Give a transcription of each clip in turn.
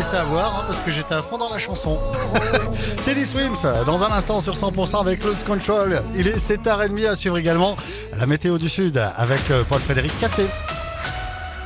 laissé avoir hein, parce que j'étais à fond dans la chanson. Teddy Swims, dans un instant sur 100% avec Close Control. Il est 7h30 à suivre également la météo du Sud avec euh, Paul-Frédéric Cassé.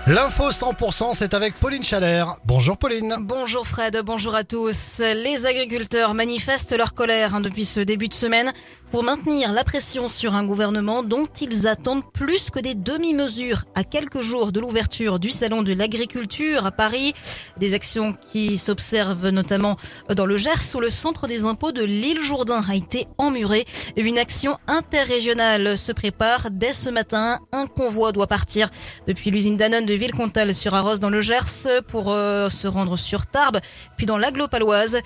L'info 100%, c'est avec Pauline Chalère. Bonjour Pauline. Bonjour Fred, bonjour à tous. Les agriculteurs manifestent leur colère hein, depuis ce début de semaine pour maintenir la pression sur un gouvernement dont ils attendent plus que des demi-mesures à quelques jours de l'ouverture du salon de l'agriculture à Paris. Des actions qui s'observent notamment dans le Gers où le centre des impôts de l'île Jourdain a été emmuré. Une action interrégionale se prépare dès ce matin. Un convoi doit partir depuis l'usine Danone de Villecontal sur Arros dans le Gers pour euh, se rendre sur Tarbes, puis dans l'Aglo-Paloise.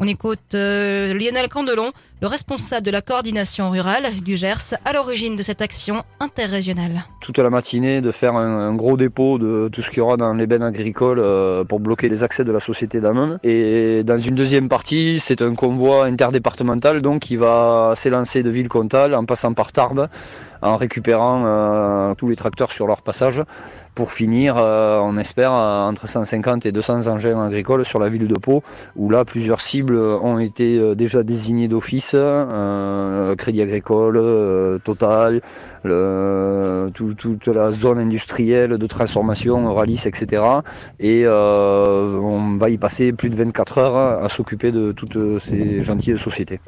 On écoute euh, Lionel Candelon, le responsable de la coordination rurale du Gers, à l'origine de cette action interrégionale. Toute la matinée, de faire un, gros dépôt de tout ce qu'il y aura dans les bennes agricoles euh, pour bloquer les accès de la société Danone. Et dans une deuxième partie, c'est un convoi interdépartemental donc qui va s'élancer de Villecontal en passant par Tarbes en récupérant euh, tous les tracteurs sur leur passage pour finir, euh, on espère, entre 150 et 200 engins agricoles sur la ville de Pau, où là plusieurs cibles ont été euh, déjà désignées d'office, Crédit Agricole, Total, toute la zone industrielle de transformation, Ralis, etc. Et on va y passer plus de 24 heures à s'occuper de toutes ces gentilles sociétés.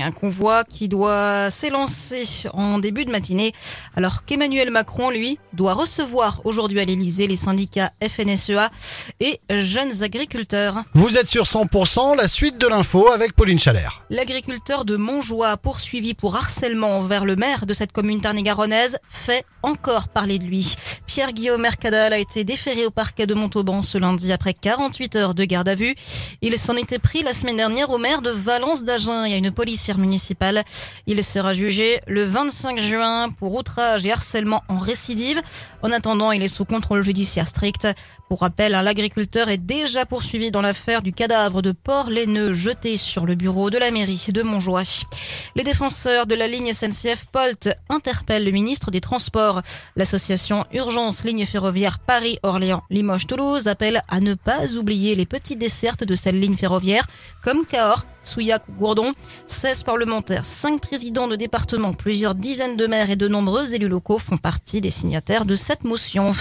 Un convoi qui doit s'élancer en début de matinée, alors qu'Emmanuel Macron, lui, doit recevoir aujourd'hui à l'Elysée les syndicats FNSEA et jeunes agriculteurs. Vous êtes sur 100%, la suite de l'info avec Pauline Chalère. L'agriculteur de Montjoie, poursuivi pour harcèlement envers le maire de cette commune tarn-et-garonnaise, fait encore parler de lui. Pierre-Guillaume Mercadal a été déféré au parquet de Montauban ce lundi après 48 heures de garde à vue. Il s'en était pris la semaine dernière au maire de Valence d'Agen et à une police Il sera jugé le 25 juin pour outrage et harcèlement en récidive. En attendant, il est sous contrôle judiciaire strict. Pour rappel, l'agriculteur est déjà poursuivi dans l'affaire du cadavre de porc laineux jeté sur le bureau de la mairie de Montjoie. Les défenseurs de la ligne SNCF Polt interpellent le ministre des Transports. L'association Urgence Ligne Ferroviaire Paris-Orléans-Limoges-Toulouse appelle à ne pas oublier les petites dessertes de cette ligne ferroviaire comme Cahors, Souillac ou Gourdon. 16 parlementaires, 5 présidents de département, plusieurs dizaines de maires et de nombreux élus locaux font partie des signataires de cette motion.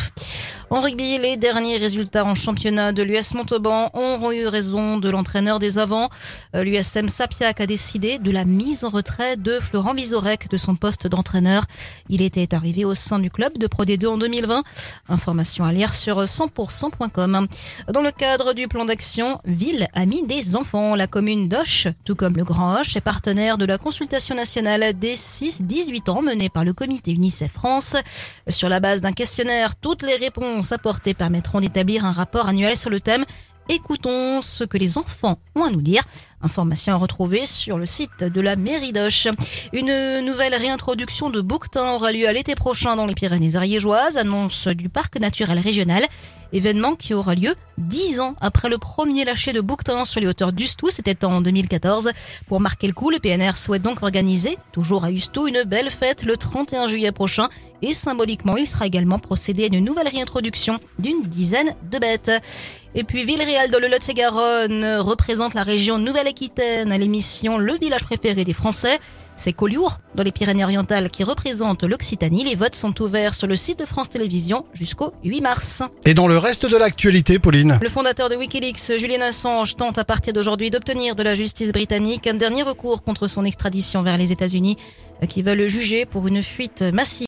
En rugby, les derniers résultats en championnat de l'US Montauban ont eu raison de l'entraîneur des avants. Euh, L'USM Sapiac a décidé de la mise en retrait de Florent Vizorek de son poste d'entraîneur. Il était arrivé au sein du club de Pro D2 en 2020. Information à sur 100%.com. Dans le cadre du plan d'action Ville Amis des enfants, la commune d'Oche, tout comme le Grand Hoche, est partenaire de la consultation nationale des 6-18 ans menée par le comité UNICEF France. Sur la base d'un questionnaire, toutes les réponses apportées permettront d'établir un rapport annuel sur le thème Écoutons ce que les enfants ont à nous dire. Information à retrouver sur le site de la mairie d'Oche. Une nouvelle réintroduction de bouquetin aura lieu à l'été prochain dans les Pyrénées ariégeoises, annonce du parc naturel régional. Événement qui aura lieu dix ans après le premier lâcher de bouquetin sur les hauteurs d'Ustou, c'était en 2014. Pour marquer le coup, le PNR souhaite donc organiser, toujours à Ustou, une belle fête le 31 juillet prochain et symboliquement, il sera également procédé à une nouvelle réintroduction d'une dizaine de bêtes. Et puis Villeréal dans le Lot-et-Garonne représente la région Nouvelle-Aquitaine à l'émission Le village préféré des Français. C'est Collioure, dans les Pyrénées-Orientales, qui représente l'Occitanie. Les votes sont ouverts sur le site de France Télévisions jusqu'au 8 mars. Et dans le reste de l'actualité, Pauline? Le fondateur de Wikileaks, Julian Assange, tente à partir d'aujourd'hui d'obtenir de la justice britannique un dernier recours contre son extradition vers les États-Unis, qui va le juger pour une fuite massive.